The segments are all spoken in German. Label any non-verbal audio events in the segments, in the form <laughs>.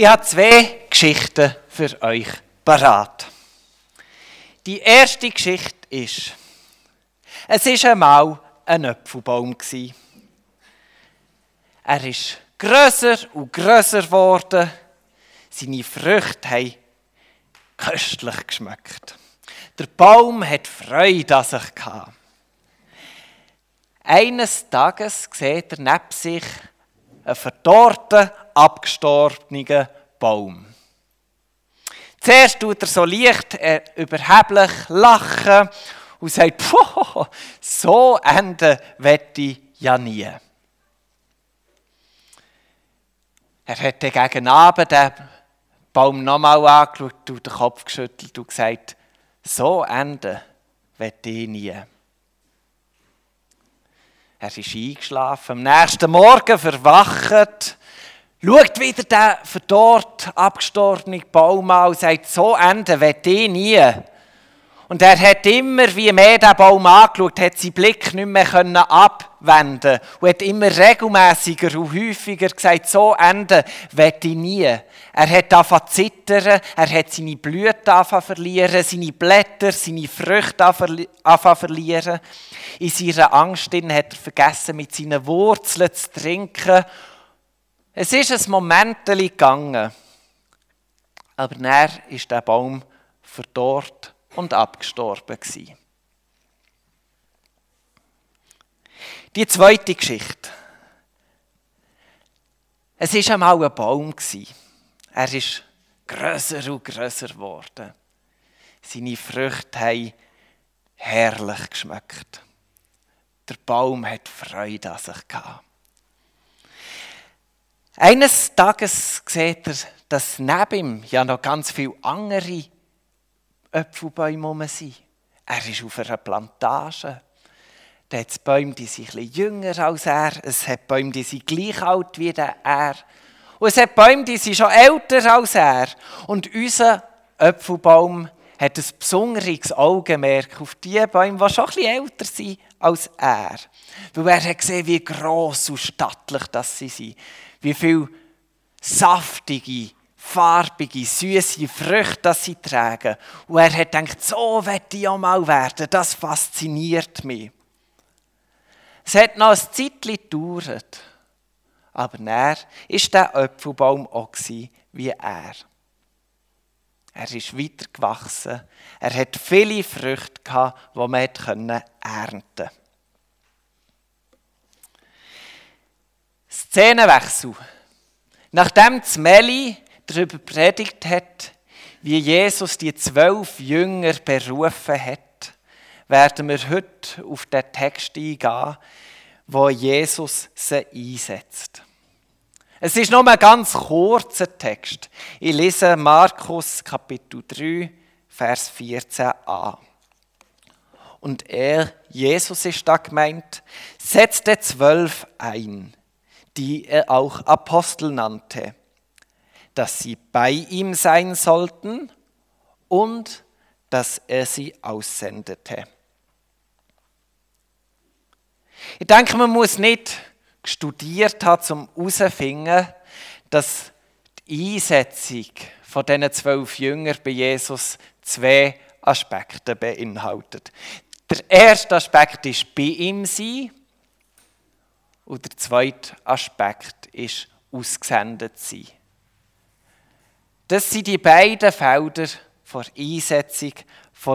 Ich habe zwei Geschichten für euch parat. Die erste Geschichte ist, es war einmal ein Apfelbaum. Er ist grösser und grösser geworden. Seine Früchte haben köstlich geschmeckt. Der Baum hat Freude an sich gehabt. Eines Tages sieht er neben sich einen verdorrten, abgestorbenen Baum. Zuerst tut er so leicht äh, überheblich lachen und sagt, so enden wette ich ja nie. Er hat dann gegen Abend den Baum nochmal angeschaut und den Kopf geschüttelt und gesagt, so enden wette ich nie. Er ist eingeschlafen. Am nächsten Morgen verwacht, schaut wieder den verdorrt abgestorbenen Baum an und sagt, so enden will ich nie. Und er hat immer, wie mehr den Baum angeschaut, hat seinen Blick nicht mehr abwenden und hat immer regelmäßiger und häufiger gesagt, so enden will ich nie. Er hat angefangen zu zittern, er hat seine Blüten angefangen verlieren, seine Blätter, seine Früchte angefangen verlieren. In seiner Angst hat er vergessen, mit seinen Wurzeln zu trinken. Es ist ein Moment gegangen, aber dann ist der Baum verdorrt und abgestorben gewesen. Die zweite Geschichte. Es war einmal ein Baum. Er ist grösser und grösser geworden. Seine Früchte haben herrlich geschmeckt. Der Baum hat Freude an sich gehabt. Eines Tages sieht er, dass neben ihm ja noch ganz viele andere Äpfelbäume sind. Er ist auf einer Plantage. Da hat es Bäume, die sind etwas jünger als er. Es hat Bäume, die sind gleich alt wie er. Und es hat Bäume, die sind schon älter als er. Und unser Äpfelbaum hat ein besonderes Augenmerk auf die Bäume, die schon etwas älter sind als er. Weil er hat gesehen, wie gross und stattlich das sie sind. Wie viele saftige, farbige, süße Früchte, das sie tragen. Und er hat gedacht, so werde ich auch mal werden. Das fasziniert mich. Es hat noch ein Zeitchen gedauert. Aber er war der Apfelbaum auch wie er. Er ist weitergewachsen. Er hat viele Früchte gehabt, die man ernten konnte. Szenenwechsel. Nachdem Meli darüber predigt hat, wie Jesus die zwölf Jünger berufen hat, werden wir heute auf den Text eingehen, wo Jesus sie einsetzt. Es ist nur ein ganz kurzer Text. Ich lese Markus Kapitel 3, Vers 14a. Und er, Jesus ist da gemeint, setzte zwölf ein, die er auch Apostel nannte dass sie bei ihm sein sollten und dass er sie aussendete. Ich denke, man muss nicht studiert haben, um herauszufinden, dass die Einsetzung von diesen zwölf Jüngern bei Jesus zwei Aspekte beinhaltet. Der erste Aspekt ist bei ihm sein und der zweite Aspekt ist ausgesendet sein. Das sind die beiden Felder der Einsetzung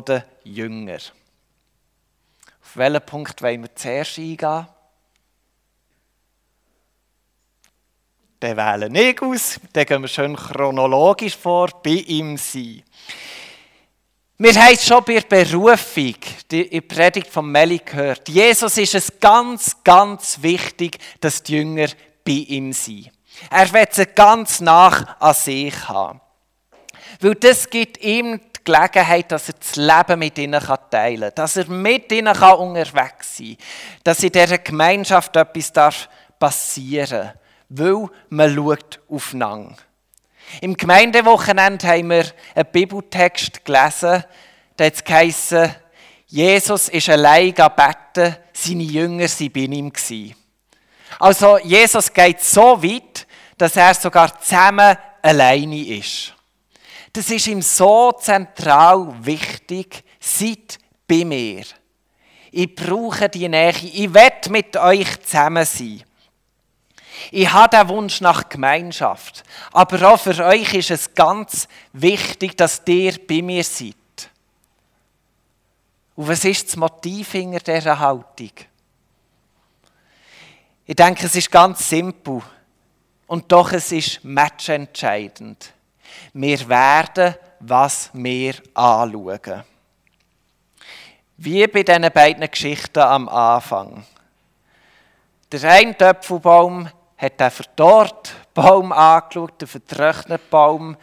der Jünger. Auf welchen Punkt wollen wir zuerst eingehen? Den wählen ich aus, dann gehen wir schön chronologisch vor, bei ihm sein. Wir haben es schon bei der Berufung, der Predigt von Meli gehört. Jesus ist es ganz, ganz wichtig, dass die Jünger bei ihm sind. Er wird sie ganz nach an sich haben. Weil das gibt ihm die Gelegenheit, dass er das Leben mit ihnen teilen kann. Dass er mit ihnen unterwegs sein kann. Dass in dieser Gemeinschaft etwas passieren darf. Weil man schaut aufeinander. Im Gemeindewochenende haben wir einen Bibeltext gelesen, der hat geheissen, Jesus ist allein gebeten, seine Jünger waren bei ihm. Also Jesus geht so weit, dass er sogar zusammen alleine ist. Das ist ihm so zentral wichtig. Seid bei mir. Ich brauche die Nähe. Ich will mit euch zusammen sein. Ich habe den Wunsch nach Gemeinschaft. Aber auch für euch ist es ganz wichtig, dass ihr bei mir seid. Und was ist das Motiv hinter dieser Haltung? Ich denke, es ist ganz simpel. Und doch es ist matchentscheidend. Wir werden, was wir anschauen. Wie bei diesen beiden Geschichten am Anfang. Der eine Töpfelbaum hat den verdorrten Baum angeschaut, den vertrockneten Baum.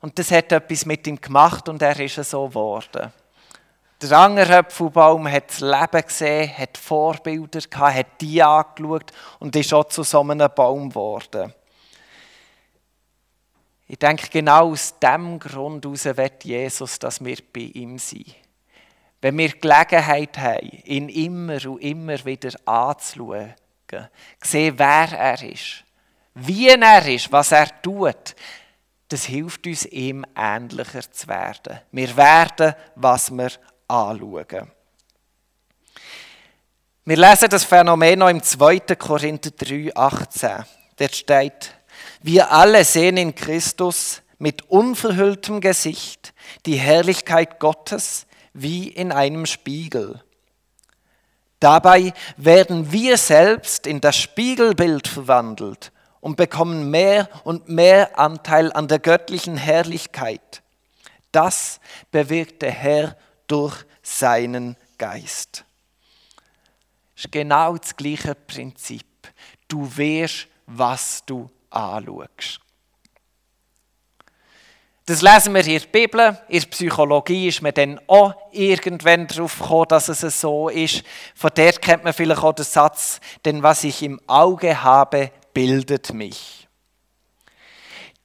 Und das hat etwas mit ihm gemacht und er ist so geworden. Der andere Apfelbaum hat das Leben gesehen, hat Vorbilder gehabt, hat die angeschaut und ist auch zu so einem Baum geworden. Ich denke, genau aus diesem Grund wird Jesus, dass wir bei ihm sind. Wenn wir Gelegenheit haben, ihn immer und immer wieder anzuschauen, sehen, wer er ist, wie er ist, was er tut, das hilft uns, ihm ähnlicher zu werden. Wir werden, was wir anschauen. Wir lesen das Phänomen noch im 2. Korinther 3, 18. Dort steht, wir alle sehen in Christus mit unverhülltem Gesicht die Herrlichkeit Gottes wie in einem Spiegel. Dabei werden wir selbst in das Spiegelbild verwandelt und bekommen mehr und mehr Anteil an der göttlichen Herrlichkeit. Das bewirkt der Herr durch seinen Geist. Das ist genau das gleiche Prinzip. Du wirst, was du anschaust. Das lesen wir in der Bibel. In der Psychologie ist man dann auch irgendwann darauf gekommen, dass es so ist. Von der kennt man vielleicht auch den Satz, denn was ich im Auge habe, bildet mich.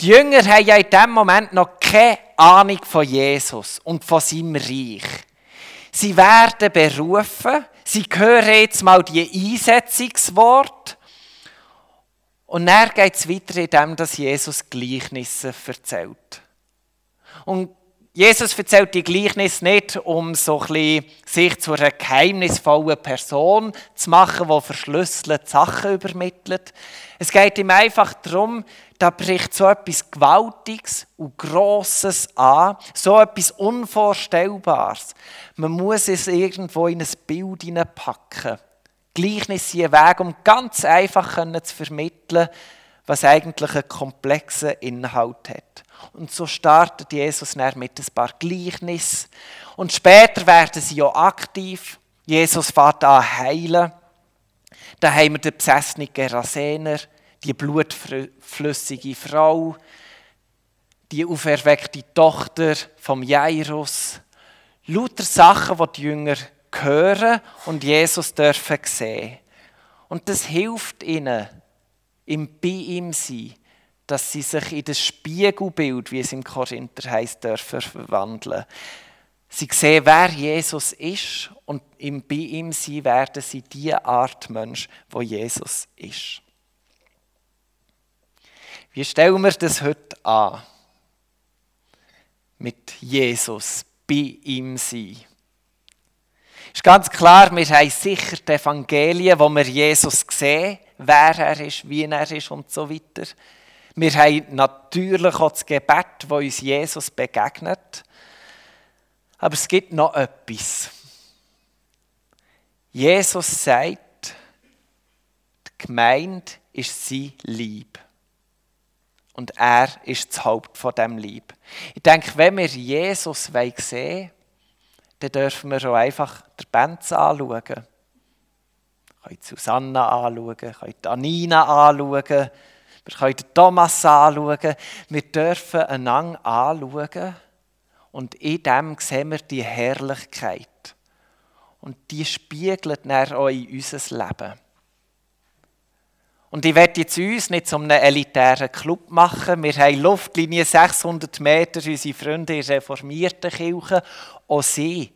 Die Jünger haben ja in dem Moment noch keine Ahnung von Jesus und von seinem Reich. Sie werden berufen, sie hören jetzt mal die Einsetzungswort und dann geht es weiter in dem, dass Jesus Gleichnisse erzählt. Und Jesus erzählt die Gleichnis nicht, um so sich zu einer geheimnisvollen Person zu machen, die verschlüsselte Sachen übermittelt. Es geht ihm einfach darum, da bricht so etwas Gewaltiges und Grosses an, so etwas Unvorstellbares. Man muss es irgendwo in ein Bild hineinpacken. Gleichnis ein Weg, um ganz einfach zu vermitteln, was eigentlich einen komplexen Inhalt hat. Und so startet Jesus dann mit ein paar Gleichnissen. Und später werden sie ja aktiv. Jesus fährt an heilen. Dann haben wir den besessenen Gerasener, die blutflüssige Frau, die auferweckte Tochter vom Jairus. Lauter Sachen, die die Jünger hören und Jesus dürfen sehen. Und das hilft ihnen, im bei ihm sein, dass sie sich in das Spiegelbild, wie es im Korinther heißt, dürfen verwandeln. Sie sehen, wer Jesus ist und im bei ihm sein werden sie die Art Mensch, wo Jesus ist. Wie stellen wir das heute an? Mit Jesus, bei ihm sein. Ist ganz klar, wir haben sicher die Evangelien, wo wir Jesus sehen, wer er ist, wie er ist und so weiter. Wir haben natürlich auch das Gebet, wo uns Jesus begegnet. Aber es gibt noch etwas. Jesus sagt, die Gemeinde ist sein Lieb. Und er ist das Haupt von dem Lieb. Ich denke, wenn wir Jesus sehen wollen, dann dürfen wir auch einfach den Benz anschauen. Wir können Susanna anschauen, können Anina anschauen, wir können Thomas anschauen. Wir dürfen einander anschauen und in dem sehen wir die Herrlichkeit. Und die spiegelt dann auch in unser Leben. Und ich werde jetzt uns nicht zu einem elitären Club machen. Wir haben Luftlinie 600 Meter, unsere Freunde in reformierten Kirche. Auch sie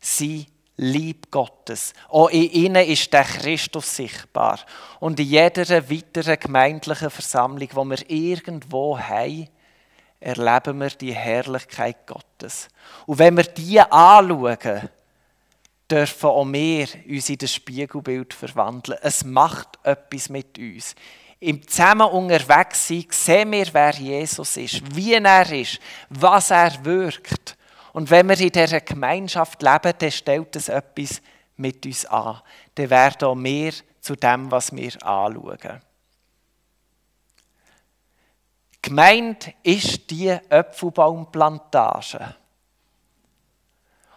sind Lieb Gottes. Auch in ihnen ist der Christus sichtbar. Und in jeder weiteren gemeindlichen Versammlung, wo wir irgendwo haben, erleben wir die Herrlichkeit Gottes. Und wenn wir die anschauen, dürfen auch wir uns in das Spiegelbild verwandeln. Es macht etwas mit uns. Im Zusammen unterwegs sein, sehen wir, wer Jesus ist, wie er ist, was er wirkt. Und wenn wir in dieser Gemeinschaft leben, dann stellt es etwas mit uns an. Dann werden auch wir zu dem, was wir anschauen. Gemeint ist die Äpfelbaumplantage.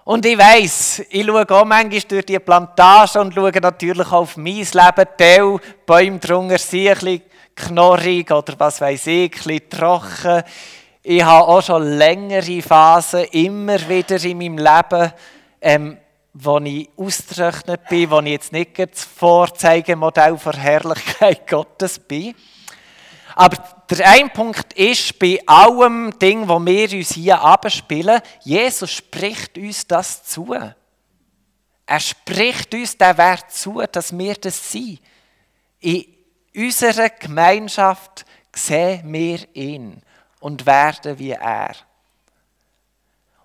Und ich weiss, ich schaue auch manchmal durch die Plantage und schaue natürlich auch auf mein Leben. Die Bäume drunter sind ein bisschen knorrig oder was weiß ich, ein bisschen trocken. Ich habe auch schon längere Phasen immer wieder in meinem Leben, ähm, wo ich ausgerechnet bin, wo ich jetzt nicht das Vorzeigemodell der Herrlichkeit <laughs> Gottes bin. Aber der eine Punkt ist, bei allem Ding, wo wir uns hier abspielen, Jesus spricht uns das zu. Er spricht uns den Wert zu, dass wir das sind. In unserer Gemeinschaft sehen wir ihn und werden wie er.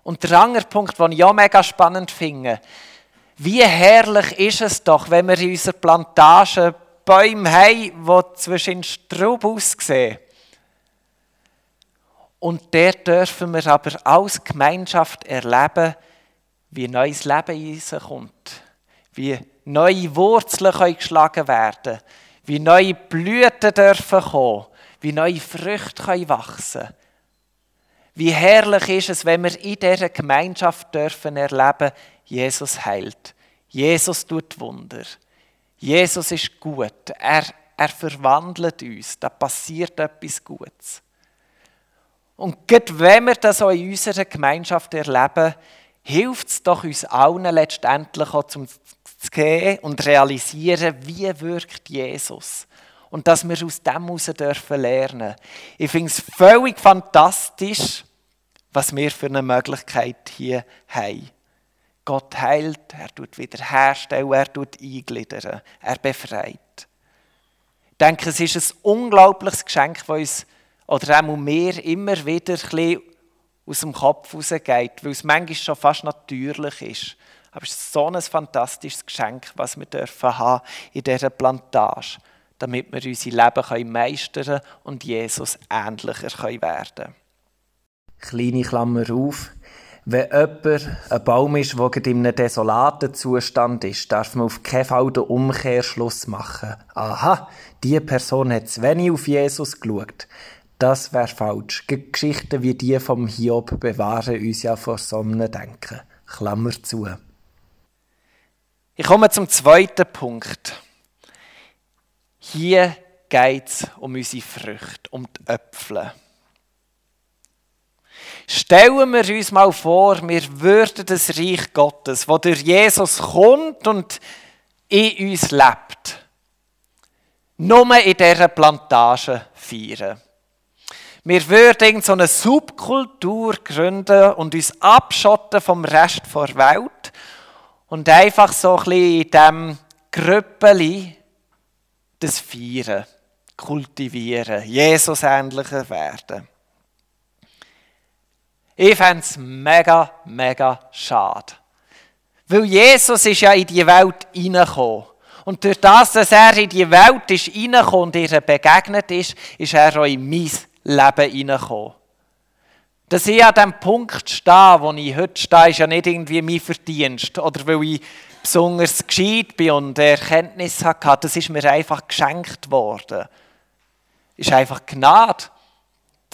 Und der andere Punkt, den ich auch mega spannend finde, wie herrlich ist es doch, wenn wir in unserer Plantage Bäume haben, die zwischen Strub aussehen. Und dort dürfen wir aber als Gemeinschaft erleben, wie neues Leben in uns kommt. Wie neue Wurzeln können geschlagen werden Wie neue Blüten dürfen kommen. Wie neue Früchte können wachsen Wie herrlich ist es, wenn wir in dieser Gemeinschaft dürfen erleben, Jesus heilt. Jesus tut Wunder. Jesus ist gut. Er, er verwandelt uns. Da passiert etwas Gutes. Und gerade wenn wir das auch in unserer Gemeinschaft erleben, hilft es doch uns allen letztendlich auch zum zu gehen und realisieren, wie wirkt Jesus. Und dass wir aus dem heraus dürfen lernen. Ich finde es völlig fantastisch, was wir für eine Möglichkeit hier haben. Gott heilt, er tut wiederherstellen, er tut eingliedern, er befreit. Ich denke, es ist ein unglaubliches Geschenk, das uns, oder auch mir, immer wieder ein aus dem Kopf rausgeht, weil es manchmal schon fast natürlich ist. Aber es ist so ein fantastisches Geschenk, was wir dürfen haben in dieser Plantage, damit wir unser Leben meistern können und Jesus ähnlicher werden können. Kleine Klammer auf. Wenn jemand ein Baum ist, der in einem desolaten Zustand ist, darf man auf keinen Fall den Umkehrschluss machen. Aha, die Person hat zu wenig auf Jesus geschaut. Das wäre falsch. Geschichten wie die vom Hiob bewahren uns ja vor so einem Denken. Klammer zu. Ich komme zum zweiten Punkt. Hier geht es um unsere Früchte, um die Äpfel. Stellen wir uns mal vor, wir würden das Reich Gottes, wo durch Jesus kommt und in uns lebt, nur in dieser Plantage feiern. Wir würden so eine Subkultur gründen und uns abschotten vom Rest der Welt und einfach so ein bisschen in diesem Grüppeli das Feiern, kultivieren, Jesus ähnlicher werden. Ich fände es mega, mega schade. Weil Jesus ist ja in die Welt hineingekommen. Und durch das, dass er in die Welt ist hineingekommen und ihr begegnet ist, ist er auch in mein Leben hineingekommen. Dass ich an dem Punkt stehe, wo ich heute stehe, ist ja nicht irgendwie mein Verdienst oder weil ich besonders gescheit bin und Erkenntnis hatte. Das ist mir einfach geschenkt worden. Ist einfach Gnade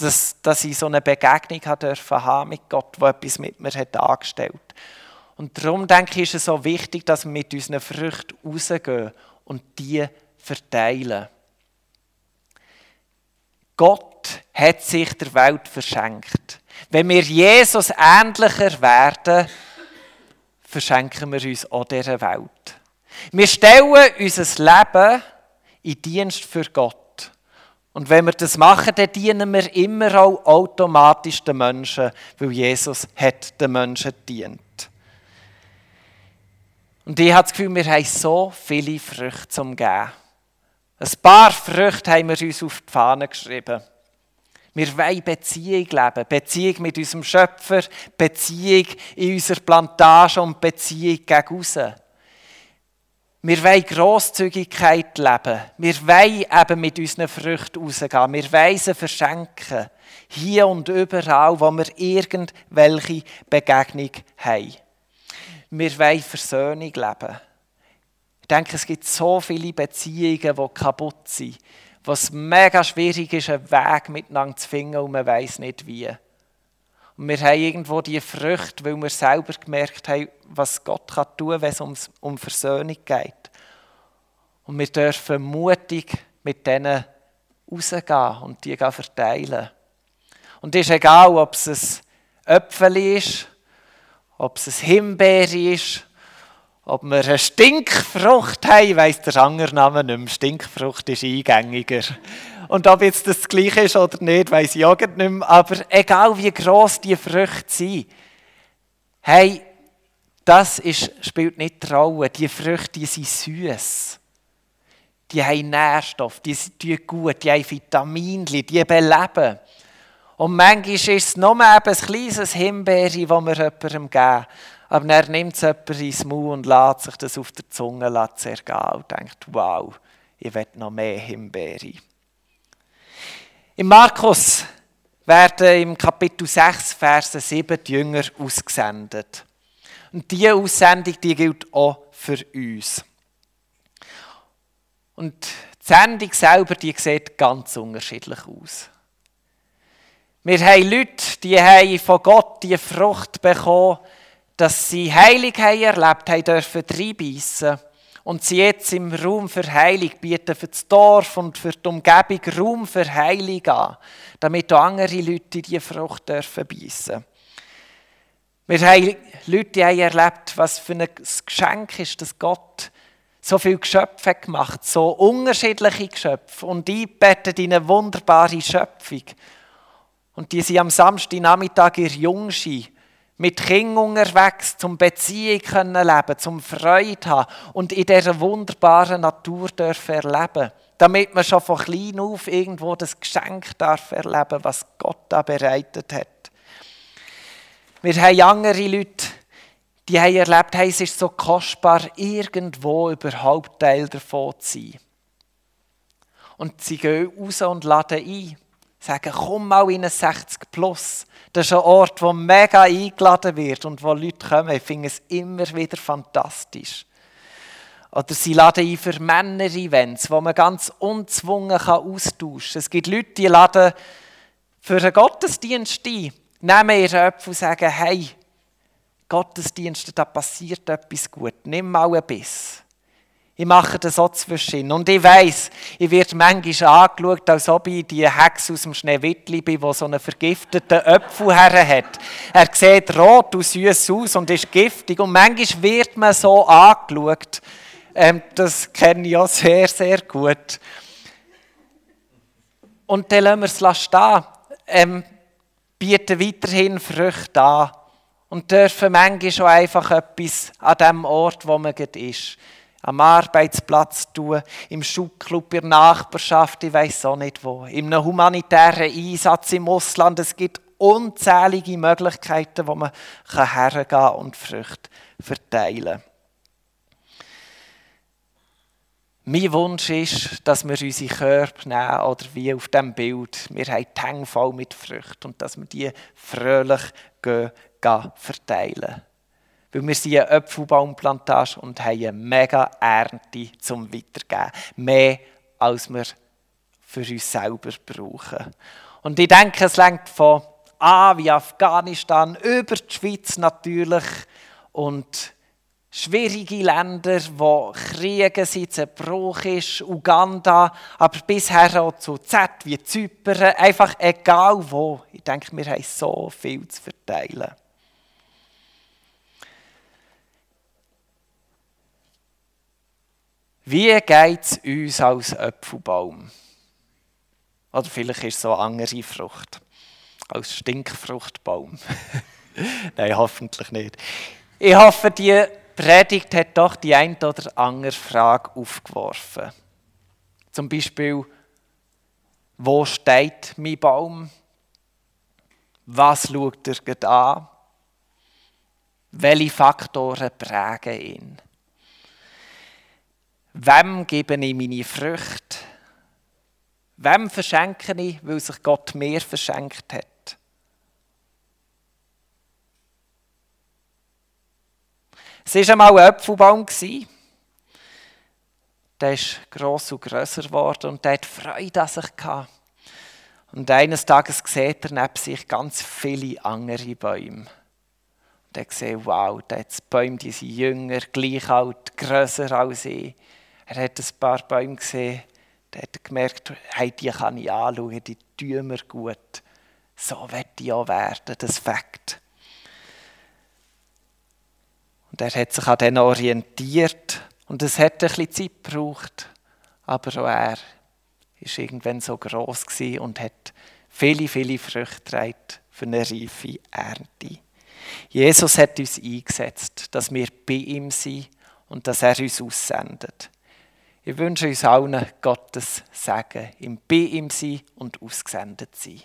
dass, dass ich so eine Begegnung haben haben mit Gott, der etwas mit mir hat angestellt Und darum denke ich, ist es so wichtig, dass wir mit unseren Früchten rausgehen und die verteilen. Gott hat sich der Welt verschenkt. Wenn wir Jesus ähnlicher werden, verschenken wir uns auch dieser Welt. Wir stellen unser Leben in Dienst für Gott. Und wenn wir das machen, dann dienen wir immer auch automatisch den Menschen, weil Jesus hat den Menschen dient. Und ich habe das Gefühl, wir haben so viele Früchte zum Geben. Ein paar Früchte haben wir uns auf die Fahne geschrieben. Wir wollen Beziehung leben. Beziehung mit unserem Schöpfer, Beziehung in unserer Plantage und Beziehung gegen aussen. Wir wollen Grosszügigkeit leben. Wir wollen eben mit unseren Früchten rausgehen. Wir wollen sie verschenken. Hier und überall, wo wir irgendwelche Begegnung haben. Wir wollen Versöhnung leben. Ich denke, es gibt so viele Beziehungen, die kaputt sind was mega schwierig ist, einen Weg miteinander zu finden und man weiß nicht wie. Und wir haben irgendwo die Früchte, weil wir selber gemerkt haben, was Gott tun kann, wenn es um Versöhnung geht. Und wir dürfen mutig mit denen rausgehen und die verteilen. Und es ist egal, ob es ein Äpfel ist, ob es ein Himbeer ist ob wir eine Stinkfrucht haben, weiss der Angername nicht mehr. Stinkfrucht ist eingängiger. Und ob jetzt das gleiche ist oder nicht, weiss ich auch nicht mehr. Aber egal wie gross die Früchte sind, hey, das ist, spielt nicht die Rolle. Die Früchte die sind süß. Die haben Nährstoff, die sind gut, die haben Vitamine, die beleben. Und manchmal ist es nur ein kleines Himbeere, das wir jemandem geben. Aber er nimmt es jemand ins Maul und lässt sich das auf der Zunge zergehen und denkt, wow, ich will noch mehr Himbeere. Im Markus werden im Kapitel 6, Verse 7 die Jünger ausgesendet. Und diese Aussendung die gilt auch für uns. Und die Sendung selber die sieht ganz unterschiedlich aus. Wir haben Leute, die haben von Gott die Frucht bekommen, dass sie Heilig haben erlebt haben dürfen, reinbeissen. Und sie jetzt im Raum für Heilung bieten für das Dorf und für die Umgebung Raum für Heilung an, damit auch andere Leute diese Frucht dürfen beißen. Wir haben Leute die haben erlebt, was für ein Geschenk ist, dass Gott so viele Geschöpfe gemacht so unterschiedliche Geschöpfe und einbettet in eine wunderbare Schöpfung. Und die sind am Samstagnachmittag ihr Jungschein mit Kindern unterwegs, zum Beziehung können leben, zum Freude haben und in dieser wunderbaren Natur dürfen erleben, damit man schon von klein auf irgendwo das Geschenk darf erleben, was Gott da bereitet hat. Wir haben andere Leute, die haben erlebt, hey, es ist so kostbar, irgendwo überhaupt Teil davon zu sein. Und sie gehen raus und laden ein sagen, komm mal in eine 60 plus. Das ist ein Ort, wo mega eingeladen wird und wo Leute kommen. Ich finde es immer wieder fantastisch. Oder sie laden ein für Männer-Events, wo man ganz unzwungen austauschen kann. Es gibt Leute, die laden für einen Gottesdienst ein, nehmen ihre Öpfel und sagen, hey, Gottesdienste, da passiert etwas gut, nimm mal ein Biss. Ich mache das so zwischen. Und ich weiss, ich werde manchmal angeschaut, als ob ich die Hex aus dem Schneewittli bin, die so einen vergifteten Apfel her hat. Er sieht rot und süß aus und ist giftig. Und manchmal wird man so angeschaut. Ähm, das kenne ich auch sehr, sehr gut. Und dann lassen wir es stehen. Ähm, bieten weiterhin Früchte an. Und dürfen manchmal schon einfach etwas an dem Ort, wo man ist am Arbeitsplatz tun, im Schulclub, in der Nachbarschaft, ich weiß auch nicht wo, in einem humanitären Einsatz im Ausland. Es gibt unzählige Möglichkeiten, wo man hergehen kann und Früchte verteilen Mein Wunsch ist, dass wir unsere Körper nehmen, oder wie auf dem Bild, wir haben die Hänge voll mit Früchten und dass wir die fröhlich gehen, gehen verteilen. Weil wir sind eine Apfelbaumplantage und haben eine mega Ernte zum Weitergeben. Mehr, als wir für uns selber brauchen. Und ich denke, es lenkt von A wie Afghanistan, über die Schweiz natürlich und schwierige Länder, wo Kriege sind, Zerbruch ist, Uganda, aber bisher auch zu Z wie Zypern, einfach egal wo. Ich denke, wir haben so viel zu verteilen. Wie geht es uns als Apfelbaum? Oder vielleicht ist es so eine andere Frucht. Als Stinkfruchtbaum. <laughs> Nein, hoffentlich nicht. Ich hoffe, die Predigt hat doch die ein oder andere Frage aufgeworfen. Zum Beispiel, wo steht mein Baum? Was schaut er an? Welche Faktoren prägen ihn? Wem gebe ich meine Früchte? Wem verschenke ich, weil sich Gott mir verschenkt hat? Es war einmal ein Apfelbaum. Der ist gross und grösser geworden und der hat Freude an sich. Und eines Tages sieht er neben sich ganz viele andere Bäume. Und er sieht, wow, die Bäume die sind jünger, gleich alt, grösser als ich. Er hat ein paar Bäume gesehen, da hat er gemerkt, hey, die kann ich anschauen, die tun mir gut. So wird ich auch werden, das Fakt. Und er hat sich an denen orientiert und es hat ein bisschen Zeit gebraucht, aber auch er war irgendwann so gross und hat viele, viele Früchte getragen für eine reife Ernte. Jesus hat uns eingesetzt, dass wir bei ihm sind und dass er uns aussendet. Ich wünsche uns allen Gottes Segen, im bei ihm sein und ausgesendet sein.